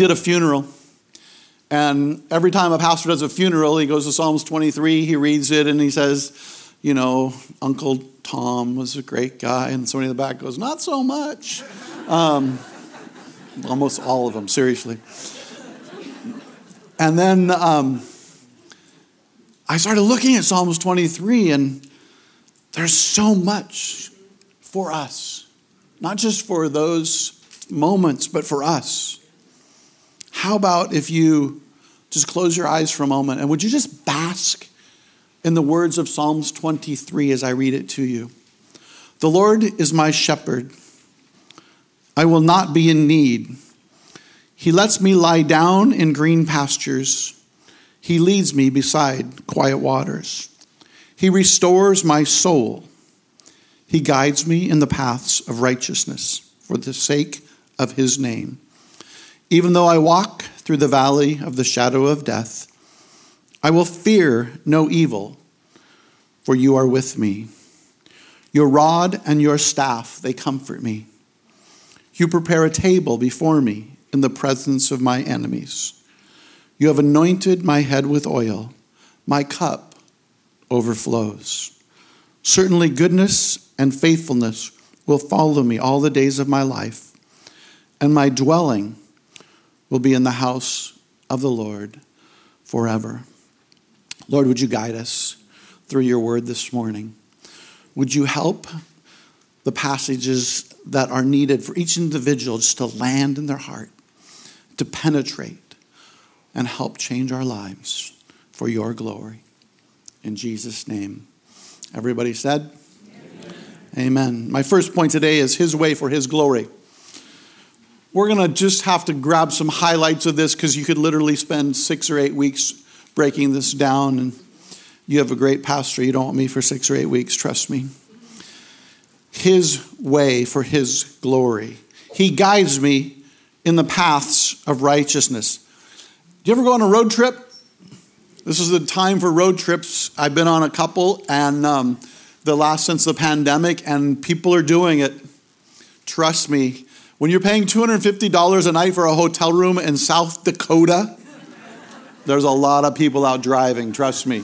did a funeral. And every time a pastor does a funeral, he goes to Psalms 23, he reads it, and he says, you know, Uncle Tom was a great guy. And somebody in the back goes, not so much. Um, almost all of them, seriously. And then um, I started looking at Psalms 23, and there's so much for us, not just for those moments, but for us. How about if you just close your eyes for a moment and would you just bask in the words of Psalms 23 as I read it to you? The Lord is my shepherd. I will not be in need. He lets me lie down in green pastures. He leads me beside quiet waters. He restores my soul. He guides me in the paths of righteousness for the sake of his name. Even though I walk through the valley of the shadow of death, I will fear no evil, for you are with me. Your rod and your staff, they comfort me. You prepare a table before me in the presence of my enemies. You have anointed my head with oil, my cup overflows. Certainly, goodness and faithfulness will follow me all the days of my life, and my dwelling will be in the house of the Lord forever. Lord, would you guide us through your word this morning? Would you help the passages that are needed for each individual just to land in their heart, to penetrate, and help change our lives for your glory? In Jesus' name. Everybody said, Amen. Amen. My first point today is His way for His glory. We're going to just have to grab some highlights of this because you could literally spend six or eight weeks breaking this down. And you have a great pastor. You don't want me for six or eight weeks, trust me. His way for His glory. He guides me in the paths of righteousness. Do you ever go on a road trip? This is the time for road trips. I've been on a couple, and um, the last since the pandemic, and people are doing it. Trust me, when you're paying $250 a night for a hotel room in South Dakota, there's a lot of people out driving, trust me.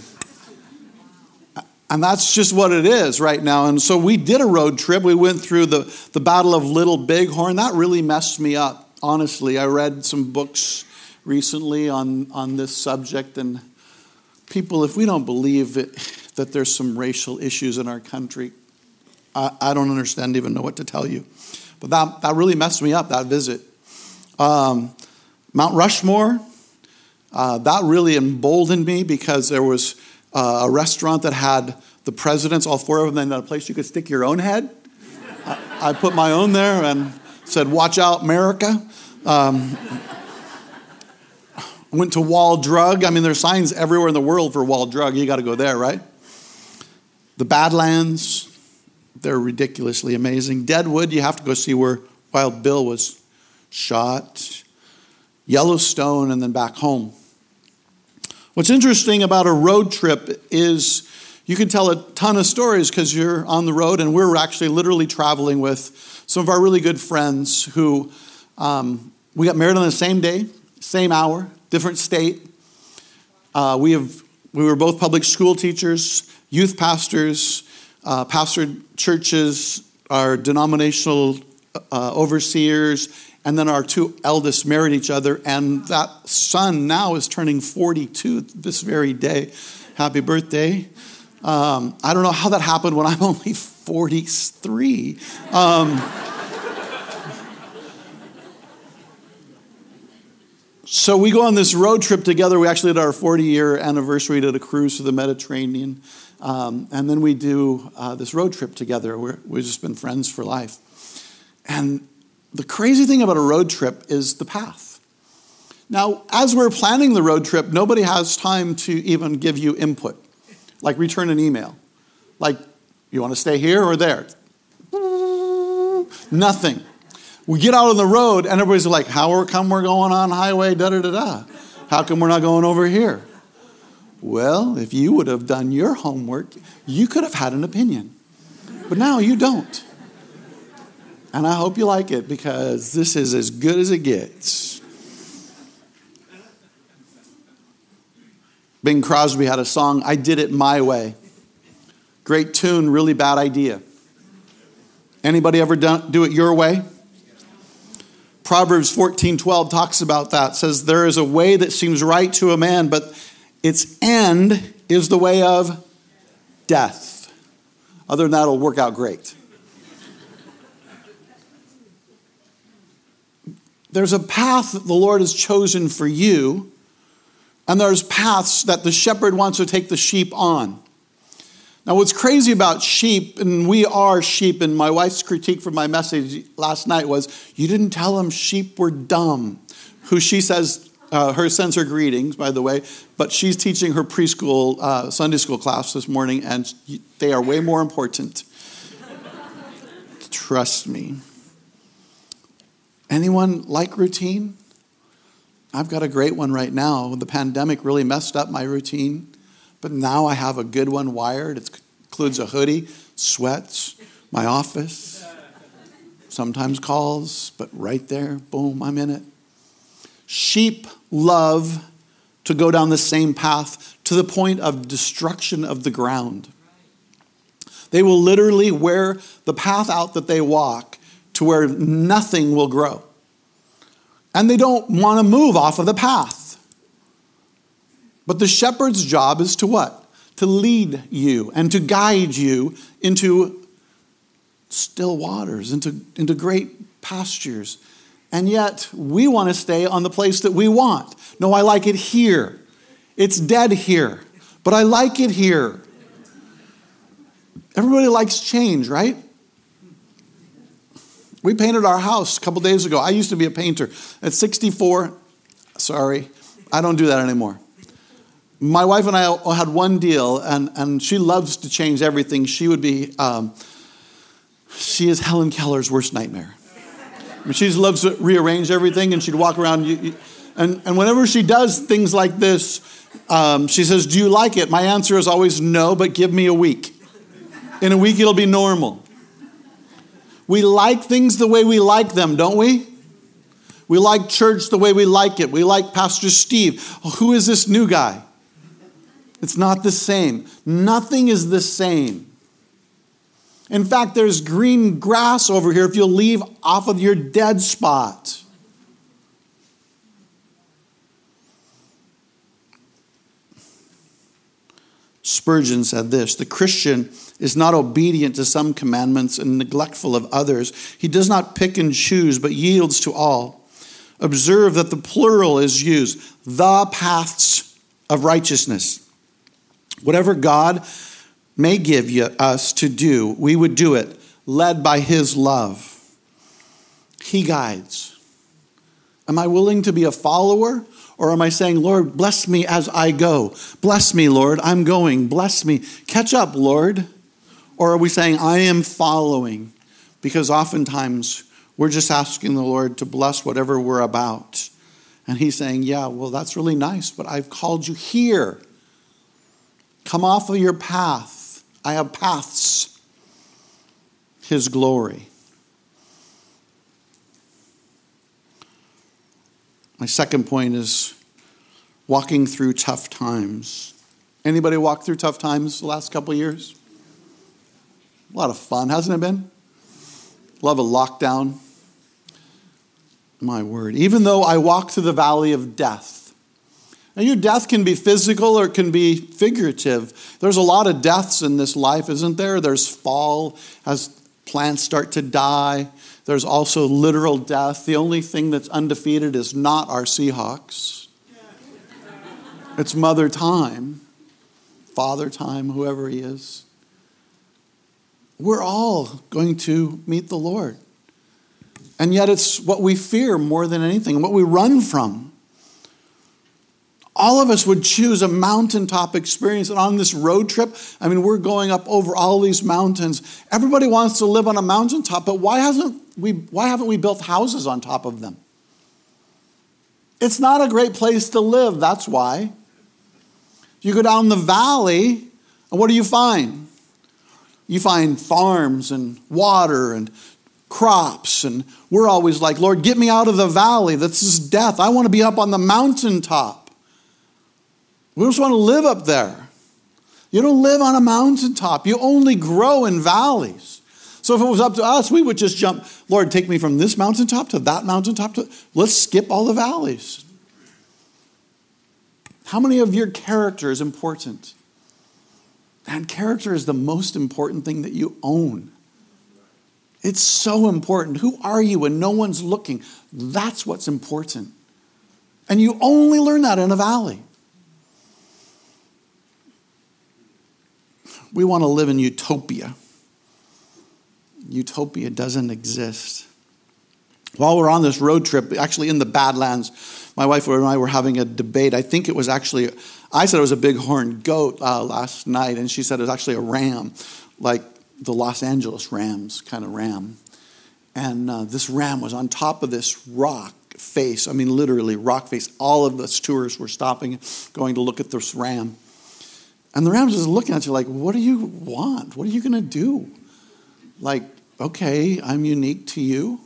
And that's just what it is right now. And so we did a road trip. We went through the, the Battle of Little Bighorn. That really messed me up, honestly. I read some books recently on, on this subject. And people, if we don't believe it, that there's some racial issues in our country, I, I don't understand, even know what to tell you. But that, that really messed me up, that visit. Um, Mount Rushmore, uh, that really emboldened me because there was uh, a restaurant that had the presidents, all four of them, in a place you could stick your own head. I, I put my own there and said, Watch out, America. Um, went to Wall Drug. I mean, there's signs everywhere in the world for Wall Drug. You got to go there, right? The Badlands, they're ridiculously amazing. Deadwood, you have to go see where Wild Bill was shot. Yellowstone, and then back home. What's interesting about a road trip is you can tell a ton of stories because you're on the road, and we're actually literally traveling with some of our really good friends who um, we got married on the same day, same hour, different state. Uh, we have we were both public school teachers, youth pastors, uh, pastored churches, our denominational uh, overseers, and then our two eldest married each other. And that son now is turning 42 this very day. Happy birthday. Um, I don't know how that happened when I'm only 43. Um, so we go on this road trip together. We actually did our 40 year anniversary, did a cruise to the Mediterranean. Um, and then we do uh, this road trip together. We're, we've just been friends for life. And the crazy thing about a road trip is the path. Now, as we're planning the road trip, nobody has time to even give you input, like return an email. Like, you want to stay here or there? Nothing. We get out on the road, and everybody's like, How come we're going on highway da da da da? How come we're not going over here? Well, if you would have done your homework, you could have had an opinion. But now you don't. And I hope you like it because this is as good as it gets. Bing Crosby had a song, I Did It My Way. Great tune, really bad idea. Anybody ever done, do it your way? Proverbs 14:12 talks about that. Says there is a way that seems right to a man, but its end is the way of death. Other than that, it'll work out great. There's a path the Lord has chosen for you, and there's paths that the shepherd wants to take the sheep on. Now, what's crazy about sheep, and we are sheep, and my wife's critique for my message last night was, You didn't tell them sheep were dumb. Who she says, uh, her sends her greetings, by the way, but she's teaching her preschool uh, Sunday school class this morning, and they are way more important. Trust me. Anyone like routine? I've got a great one right now. The pandemic really messed up my routine. But now I have a good one wired. It includes a hoodie, sweats, my office, sometimes calls, but right there, boom, I'm in it. Sheep love to go down the same path to the point of destruction of the ground. They will literally wear the path out that they walk to where nothing will grow. And they don't want to move off of the path. But the shepherd's job is to what? To lead you and to guide you into still waters, into, into great pastures. And yet, we want to stay on the place that we want. No, I like it here. It's dead here, but I like it here. Everybody likes change, right? We painted our house a couple days ago. I used to be a painter. At 64, sorry, I don't do that anymore my wife and I had one deal, and, and she loves to change everything. She would be, um, she is Helen Keller's worst nightmare. I mean, she loves to rearrange everything, and she'd walk around. And, and whenever she does things like this, um, she says, Do you like it? My answer is always no, but give me a week. In a week, it'll be normal. We like things the way we like them, don't we? We like church the way we like it. We like Pastor Steve. Oh, who is this new guy? It's not the same. Nothing is the same. In fact, there's green grass over here if you'll leave off of your dead spot. Spurgeon said this The Christian is not obedient to some commandments and neglectful of others. He does not pick and choose, but yields to all. Observe that the plural is used the paths of righteousness. Whatever God may give you, us to do, we would do it led by His love. He guides. Am I willing to be a follower? Or am I saying, Lord, bless me as I go? Bless me, Lord, I'm going. Bless me. Catch up, Lord. Or are we saying, I am following? Because oftentimes we're just asking the Lord to bless whatever we're about. And He's saying, Yeah, well, that's really nice, but I've called you here. Come off of your path. I have paths. His glory. My second point is walking through tough times. Anybody walk through tough times the last couple years? A lot of fun, hasn't it been? Love a lockdown. My word. Even though I walk through the valley of death, now, your death can be physical or it can be figurative. There's a lot of deaths in this life, isn't there? There's fall as plants start to die. There's also literal death. The only thing that's undefeated is not our Seahawks, it's Mother Time, Father Time, whoever he is. We're all going to meet the Lord. And yet, it's what we fear more than anything, what we run from all of us would choose a mountaintop experience. And on this road trip, I mean, we're going up over all these mountains. Everybody wants to live on a mountaintop, but why, hasn't we, why haven't we built houses on top of them? It's not a great place to live, that's why. You go down the valley, and what do you find? You find farms and water and crops. And we're always like, Lord, get me out of the valley. This is death. I want to be up on the mountaintop. We just want to live up there. You don't live on a mountaintop. You only grow in valleys. So if it was up to us, we would just jump, Lord, take me from this mountaintop to that mountaintop to let's skip all the valleys. How many of your character is important? And character is the most important thing that you own. It's so important. Who are you when no one's looking? That's what's important. And you only learn that in a valley. We want to live in utopia. Utopia doesn't exist. While we're on this road trip, actually in the Badlands, my wife and I were having a debate. I think it was actually, I said it was a bighorn goat uh, last night, and she said it was actually a ram, like the Los Angeles Rams kind of ram. And uh, this ram was on top of this rock face. I mean, literally, rock face. All of us tourists were stopping, going to look at this ram. And the ram's just looking at you like, what do you want? What are you going to do? Like, okay, I'm unique to you,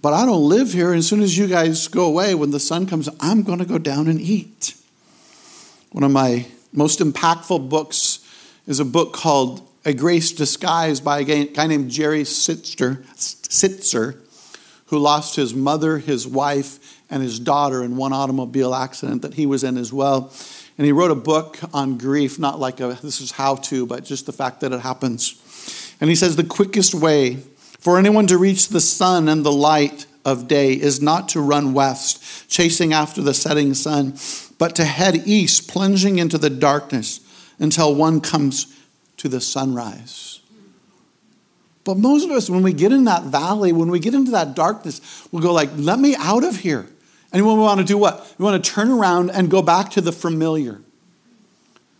but I don't live here. And as soon as you guys go away, when the sun comes, I'm going to go down and eat. One of my most impactful books is a book called A Grace Disguised by a guy named Jerry Sitzer, Sittser who lost his mother, his wife, and his daughter in one automobile accident that he was in as well. And he wrote a book on grief, not like a this is how to, but just the fact that it happens. And he says the quickest way for anyone to reach the sun and the light of day is not to run west, chasing after the setting sun, but to head east, plunging into the darkness until one comes to the sunrise. But most of us, when we get in that valley, when we get into that darkness, we'll go like, let me out of here. And we want to do what? We want to turn around and go back to the familiar.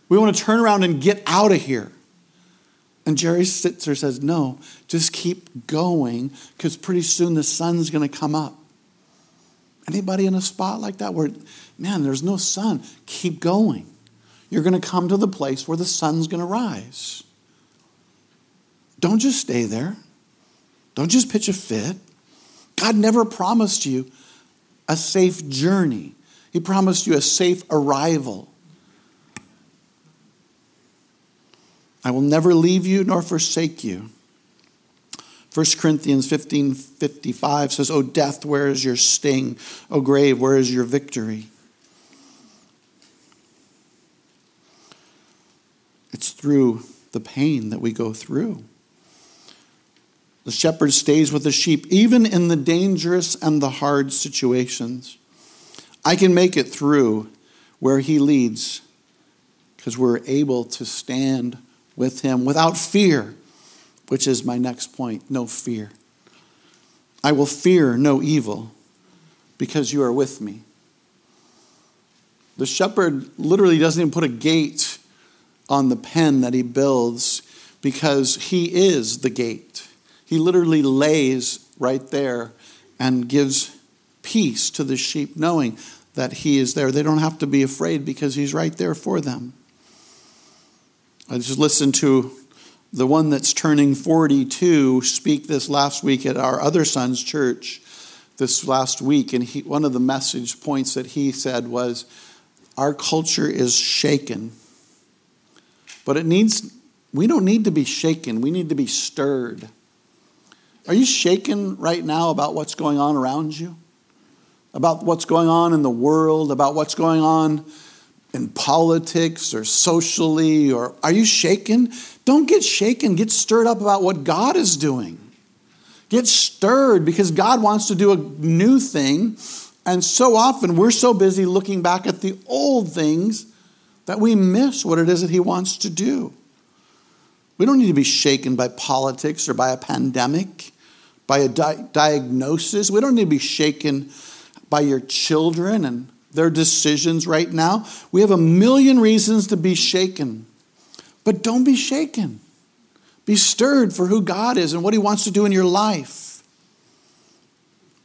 We want to turn around and get out of here. And Jerry Sittser says, no, just keep going because pretty soon the sun's going to come up. Anybody in a spot like that where, man, there's no sun? Keep going. You're going to come to the place where the sun's going to rise. Don't just stay there. Don't just pitch a fit. God never promised you a safe journey, He promised you a safe arrival. I will never leave you nor forsake you. 1 Corinthians 15 55 says, O death, where is your sting? O grave, where is your victory? It's through the pain that we go through. The shepherd stays with the sheep, even in the dangerous and the hard situations. I can make it through where he leads because we're able to stand with him without fear, which is my next point no fear. I will fear no evil because you are with me. The shepherd literally doesn't even put a gate on the pen that he builds because he is the gate. He literally lays right there and gives peace to the sheep, knowing that he is there. They don't have to be afraid because he's right there for them. I just listened to the one that's turning 42 speak this last week at our other son's church this last week. And he, one of the message points that he said was Our culture is shaken, but it needs, we don't need to be shaken, we need to be stirred. Are you shaken right now about what's going on around you? About what's going on in the world? About what's going on in politics or socially? Or are you shaken? Don't get shaken. Get stirred up about what God is doing. Get stirred because God wants to do a new thing. And so often we're so busy looking back at the old things that we miss what it is that He wants to do. We don't need to be shaken by politics or by a pandemic by a di- diagnosis. We don't need to be shaken by your children and their decisions right now. We have a million reasons to be shaken. But don't be shaken. Be stirred for who God is and what He wants to do in your life.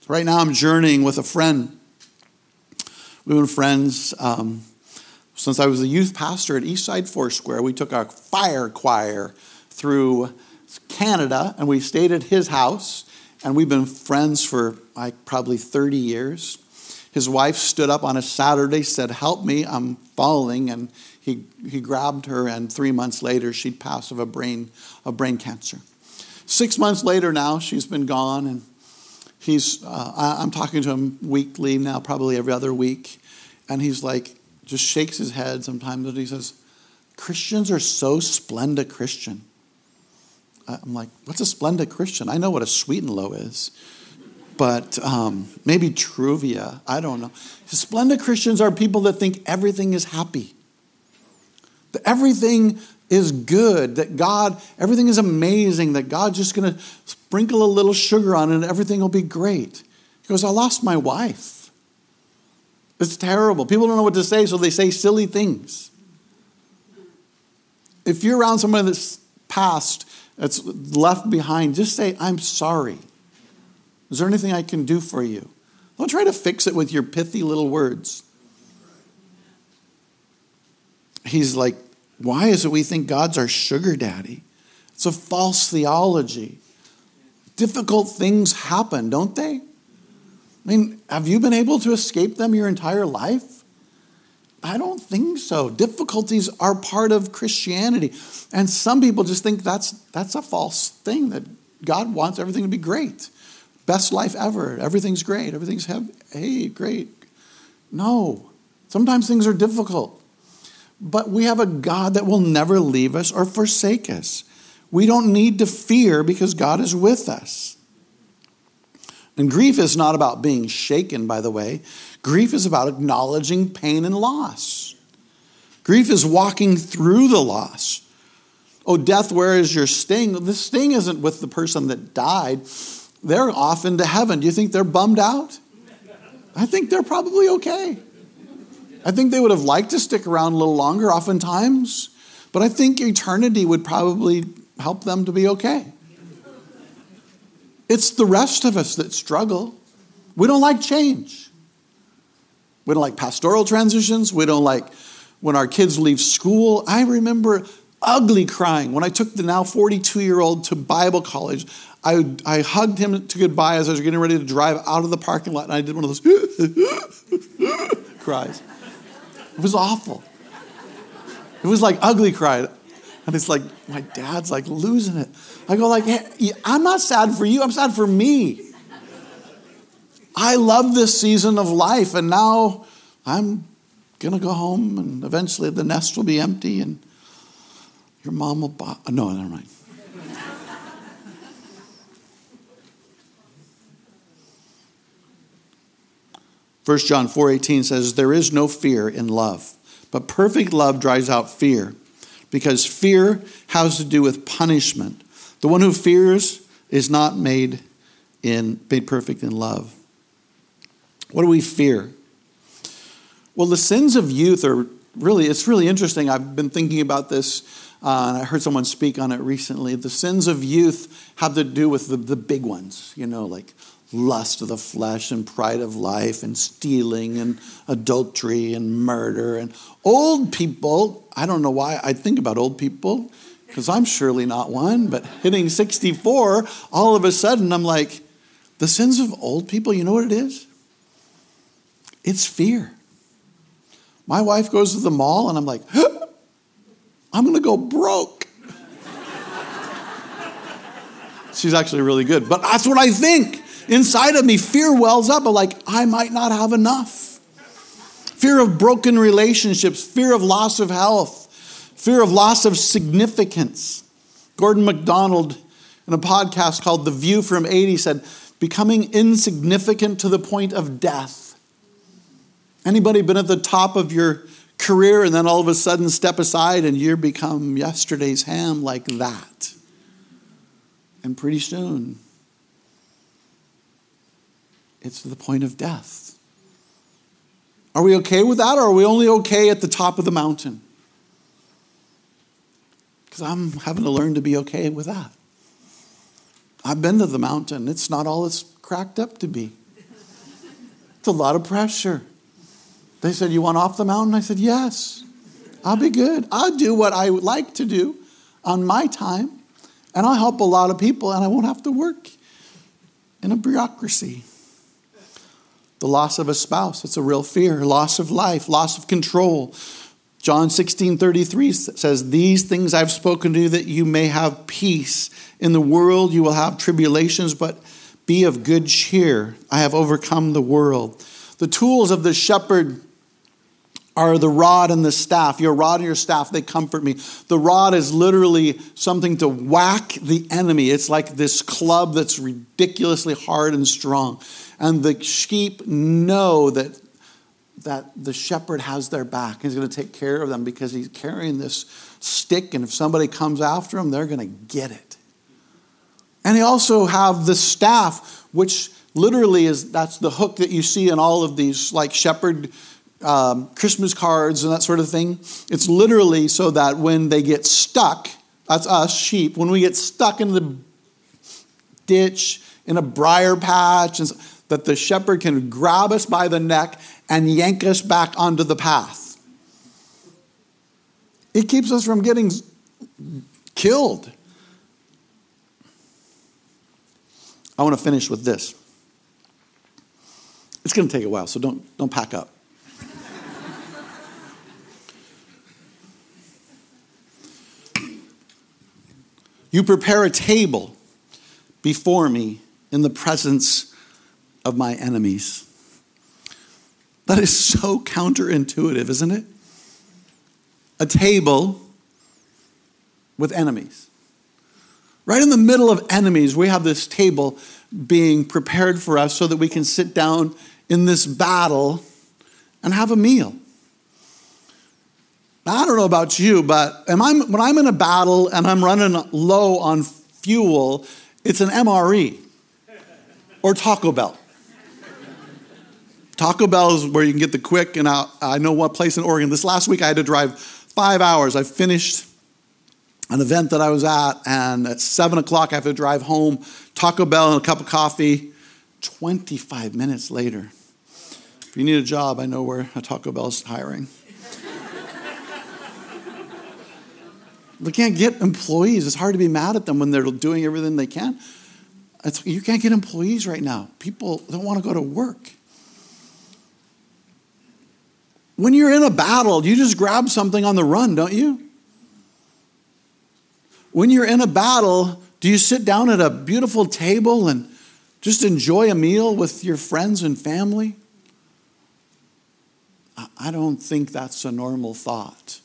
Right now, I'm journeying with a friend. We've been friends um, since I was a youth pastor at Eastside Foursquare. We took our fire choir through Canada and we stayed at his house and we've been friends for like probably 30 years. His wife stood up on a Saturday, said, Help me, I'm falling. And he, he grabbed her, and three months later, she'd passed of a brain, of brain cancer. Six months later now, she's been gone, and he's, uh, I'm talking to him weekly now, probably every other week. And he's like, just shakes his head sometimes, and he says, Christians are so Splenda Christian. I'm like, what's a Splenda Christian? I know what a sweet and low is, but um, maybe Truvia. I don't know. Splenda Christians are people that think everything is happy, that everything is good, that God, everything is amazing, that God's just going to sprinkle a little sugar on it and everything will be great. He goes, I lost my wife. It's terrible. People don't know what to say, so they say silly things. If you're around someone that's passed, that's left behind, just say, I'm sorry. Is there anything I can do for you? Don't try to fix it with your pithy little words. He's like, why is it we think God's our sugar daddy? It's a false theology. Difficult things happen, don't they? I mean, have you been able to escape them your entire life? I don't think so. Difficulties are part of Christianity. And some people just think that's, that's a false thing, that God wants everything to be great. Best life ever. Everything's great. Everything's, hey, great. No. Sometimes things are difficult. But we have a God that will never leave us or forsake us. We don't need to fear because God is with us. And grief is not about being shaken, by the way. Grief is about acknowledging pain and loss. Grief is walking through the loss. Oh, death, where is your sting? The sting isn't with the person that died. They're off into heaven. Do you think they're bummed out? I think they're probably okay. I think they would have liked to stick around a little longer, oftentimes, but I think eternity would probably help them to be okay. It's the rest of us that struggle. We don't like change. We don't like pastoral transitions. We don't like when our kids leave school. I remember ugly crying when I took the now 42 year old to Bible college. I, I hugged him to goodbye as I was getting ready to drive out of the parking lot, and I did one of those cries. It was awful. It was like ugly cry. And it's like, my dad's like losing it. I go like, hey, I'm not sad for you. I'm sad for me. I love this season of life, and now I'm gonna go home, and eventually the nest will be empty, and your mom will buy. Uh, no, never mind. First John 4:18 says there is no fear in love, but perfect love drives out fear because fear has to do with punishment. The one who fears is not made in made perfect in love. What do we fear? Well, the sins of youth are really it's really interesting. I've been thinking about this uh, and I heard someone speak on it recently. The sins of youth have to do with the, the big ones, you know, like lust of the flesh and pride of life and stealing and adultery and murder. And old people, I don't know why I think about old people, because I'm surely not one, but hitting 64, all of a sudden I'm like, the sins of old people, you know what it is? It's fear. My wife goes to the mall and I'm like, I'm going to go broke. She's actually really good, but that's what I think inside of me, fear wells up, but like, I might not have enough. Fear of broken relationships, fear of loss of health, fear of loss of significance. Gordon MacDonald, in a podcast called The View from 80, said, becoming insignificant to the point of death. Anybody been at the top of your career and then all of a sudden step aside and you become yesterday's ham like that? And pretty soon, it's to the point of death. Are we okay with that, or are we only okay at the top of the mountain? Because I'm having to learn to be okay with that. I've been to the mountain, it's not all it's cracked up to be. It's a lot of pressure. They said, You want off the mountain? I said, Yes. I'll be good. I'll do what I like to do on my time, and I'll help a lot of people, and I won't have to work in a bureaucracy. The loss of a spouse, it's a real fear. Loss of life, loss of control. John 16 33 says, These things I've spoken to you that you may have peace. In the world you will have tribulations, but be of good cheer. I have overcome the world. The tools of the shepherd are the rod and the staff. Your rod and your staff, they comfort me. The rod is literally something to whack the enemy. It's like this club that's ridiculously hard and strong. And the sheep know that, that the shepherd has their back. He's going to take care of them because he's carrying this stick, and if somebody comes after him, they're going to get it. And he also have the staff, which literally is that's the hook that you see in all of these like shepherd um, Christmas cards and that sort of thing. It's literally so that when they get stuck, that's us, sheep, when we get stuck in the ditch, in a briar patch, that the shepherd can grab us by the neck and yank us back onto the path. It keeps us from getting killed. I want to finish with this. It's going to take a while, so don't, don't pack up. You prepare a table before me in the presence of my enemies. That is so counterintuitive, isn't it? A table with enemies. Right in the middle of enemies, we have this table being prepared for us so that we can sit down in this battle and have a meal. Now, I don't know about you, but I, when I'm in a battle and I'm running low on fuel, it's an MRE or Taco Bell. Taco Bell is where you can get the quick, and I, I know one place in Oregon. This last week I had to drive five hours. I finished an event that I was at, and at seven o'clock I have to drive home. Taco Bell and a cup of coffee. 25 minutes later. If you need a job, I know where a Taco Bell is hiring. They can't get employees. It's hard to be mad at them when they're doing everything they can. It's, you can't get employees right now. People don't want to go to work. When you're in a battle, you just grab something on the run, don't you? When you're in a battle, do you sit down at a beautiful table and just enjoy a meal with your friends and family? I don't think that's a normal thought.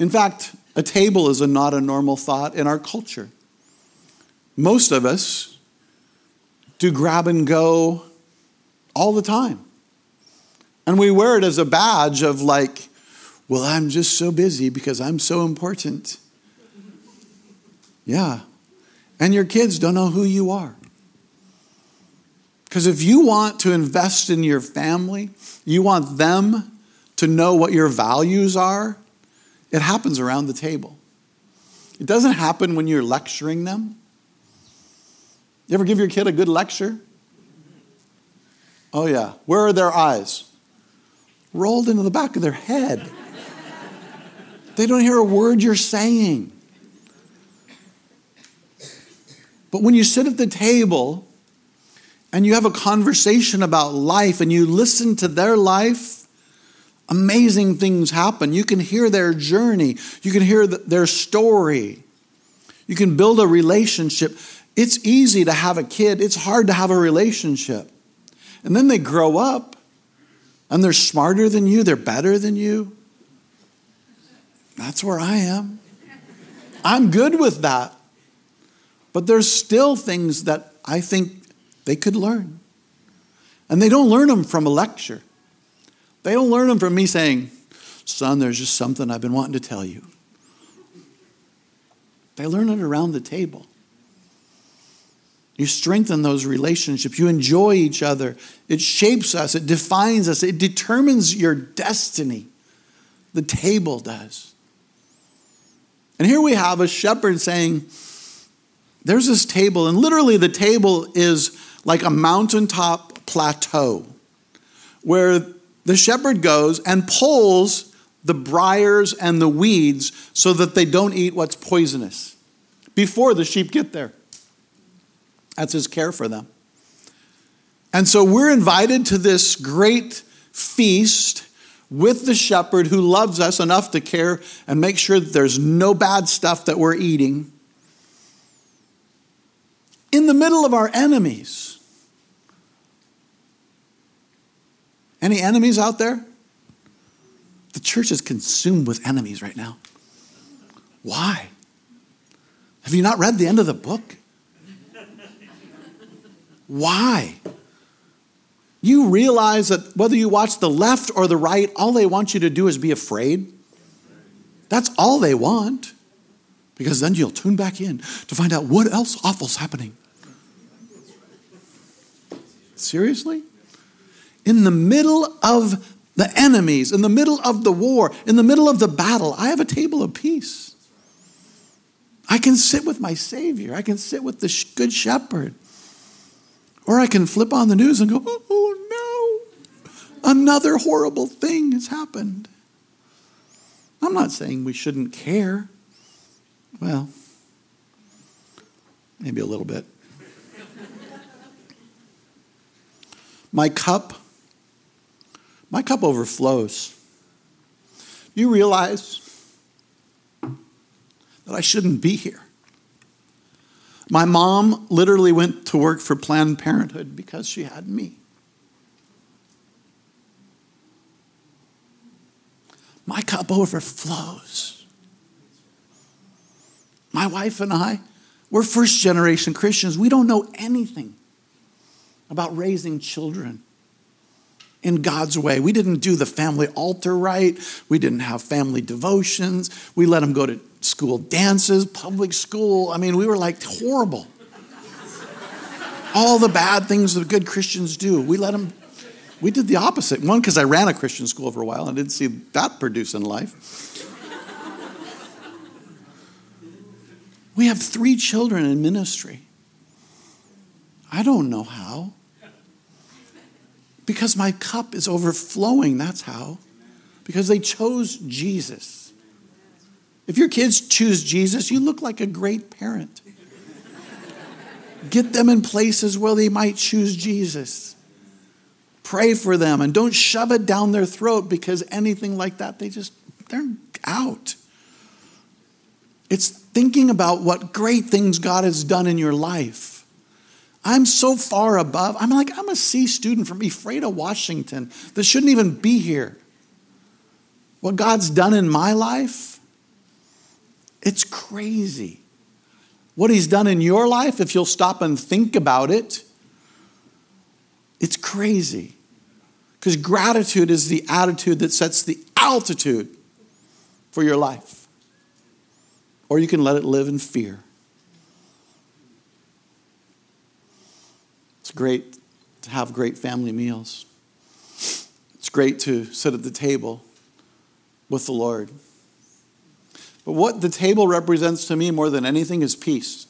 In fact, a table is a, not a normal thought in our culture. Most of us do grab and go all the time. And we wear it as a badge of, like, well, I'm just so busy because I'm so important. Yeah. And your kids don't know who you are. Because if you want to invest in your family, you want them to know what your values are, it happens around the table. It doesn't happen when you're lecturing them. You ever give your kid a good lecture? Oh, yeah. Where are their eyes? Rolled into the back of their head. they don't hear a word you're saying. But when you sit at the table and you have a conversation about life and you listen to their life, amazing things happen. You can hear their journey, you can hear their story, you can build a relationship. It's easy to have a kid, it's hard to have a relationship. And then they grow up and they're smarter than you, they're better than you. That's where I am. I'm good with that. But there's still things that I think they could learn. And they don't learn them from a lecture. They don't learn them from me saying, Son, there's just something I've been wanting to tell you. They learn it around the table. You strengthen those relationships. You enjoy each other. It shapes us. It defines us. It determines your destiny. The table does. And here we have a shepherd saying, There's this table, and literally the table is like a mountaintop plateau where the shepherd goes and pulls the briars and the weeds so that they don't eat what's poisonous before the sheep get there. That's his care for them. And so we're invited to this great feast with the shepherd who loves us enough to care and make sure that there's no bad stuff that we're eating. In the middle of our enemies. Any enemies out there? The church is consumed with enemies right now. Why? Have you not read the end of the book? Why? You realize that whether you watch the left or the right, all they want you to do is be afraid. That's all they want. Because then you'll tune back in to find out what else awful's happening. Seriously? In the middle of the enemies, in the middle of the war, in the middle of the battle, I have a table of peace. I can sit with my Savior. I can sit with the Good Shepherd. Or I can flip on the news and go, oh no, another horrible thing has happened. I'm not saying we shouldn't care. Well, maybe a little bit. my cup, my cup overflows. You realize that I shouldn't be here. My mom literally went to work for Planned Parenthood because she had me. My cup overflows. My wife and I, we're first generation Christians. We don't know anything about raising children in God's way. We didn't do the family altar right. We didn't have family devotions. We let them go to school dances, public school. I mean, we were like horrible. All the bad things that good Christians do, we let them. We did the opposite. One, because I ran a Christian school for a while and didn't see that produce in life. we have three children in ministry. I don't know how. Because my cup is overflowing, that's how. Because they chose Jesus. If your kids choose Jesus, you look like a great parent. Get them in places where they might choose Jesus. Pray for them and don't shove it down their throat because anything like that, they just, they're out. It's thinking about what great things God has done in your life. I'm so far above. I'm like, I'm a C student from Ephrata, Washington, that shouldn't even be here. What God's done in my life, it's crazy. What he's done in your life, if you'll stop and think about it, it's crazy. Because gratitude is the attitude that sets the altitude for your life. Or you can let it live in fear. It's great to have great family meals. It's great to sit at the table with the Lord. But what the table represents to me more than anything is peace.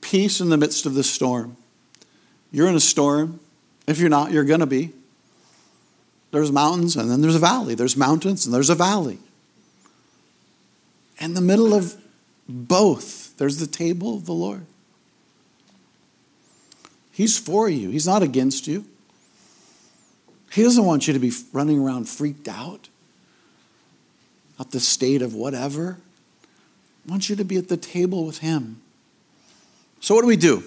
Peace in the midst of the storm. You're in a storm. If you're not, you're going to be. There's mountains and then there's a valley. There's mountains and there's a valley. In the middle of both, there's the table of the Lord. He's for you, He's not against you. He doesn't want you to be running around freaked out at the state of whatever. I want you to be at the table with Him. So, what do we do?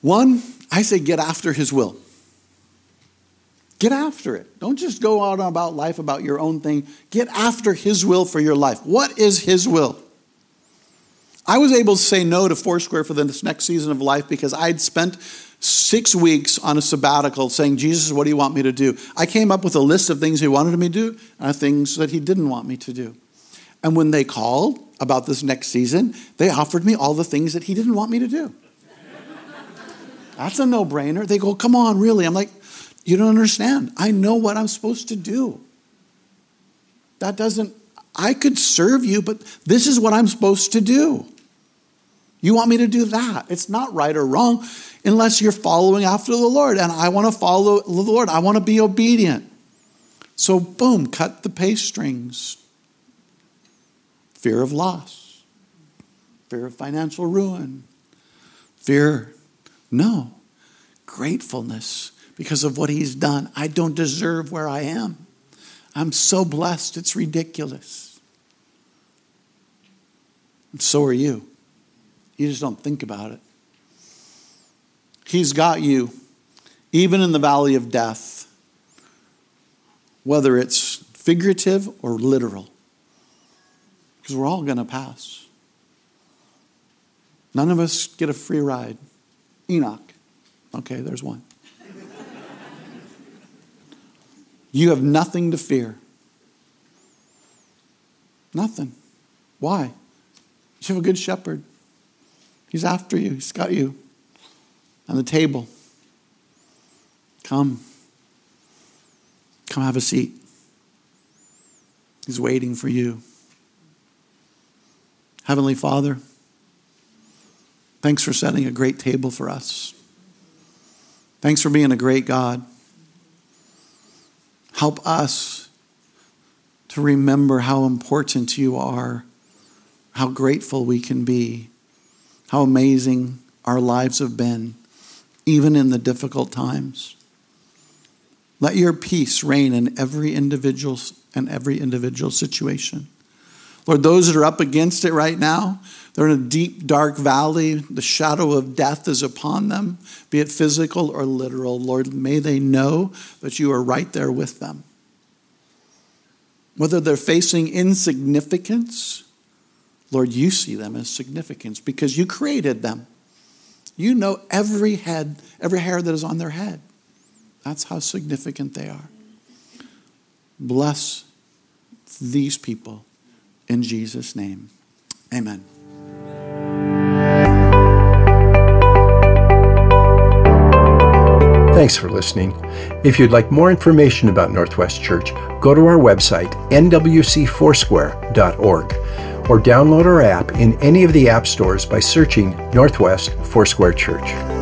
One, I say get after His will. Get after it. Don't just go out about life about your own thing. Get after His will for your life. What is His will? I was able to say no to Foursquare for this next season of life because I'd spent six weeks on a sabbatical saying, Jesus, what do you want me to do? I came up with a list of things he wanted me to do and things that he didn't want me to do. And when they called about this next season, they offered me all the things that he didn't want me to do. That's a no brainer. They go, come on, really? I'm like, you don't understand. I know what I'm supposed to do. That doesn't, I could serve you, but this is what I'm supposed to do. You want me to do that? It's not right or wrong unless you're following after the Lord. And I want to follow the Lord, I want to be obedient. So, boom, cut the pay strings. Fear of loss, fear of financial ruin, fear. No. gratefulness because of what he's done. I don't deserve where I am. I'm so blessed, it's ridiculous. And so are you. You just don't think about it. He's got you, even in the valley of death, whether it's figurative or literal, because we're all going to pass. None of us get a free ride. Enoch. Okay, there's one. you have nothing to fear. Nothing. Why? You have a good shepherd. He's after you, he's got you on the table. Come. Come have a seat. He's waiting for you. Heavenly Father, thanks for setting a great table for us. Thanks for being a great God. Help us to remember how important you are, how grateful we can be, how amazing our lives have been, even in the difficult times. Let your peace reign in every individual and every individual situation. Lord, those that are up against it right now, they're in a deep, dark valley. The shadow of death is upon them, be it physical or literal. Lord, may they know that you are right there with them. Whether they're facing insignificance, Lord, you see them as significance because you created them. You know every head, every hair that is on their head. That's how significant they are. Bless these people in Jesus' name. Amen. Thanks for listening. If you'd like more information about Northwest Church, go to our website, nwcfoursquare.org, or download our app in any of the app stores by searching Northwest Foursquare Church.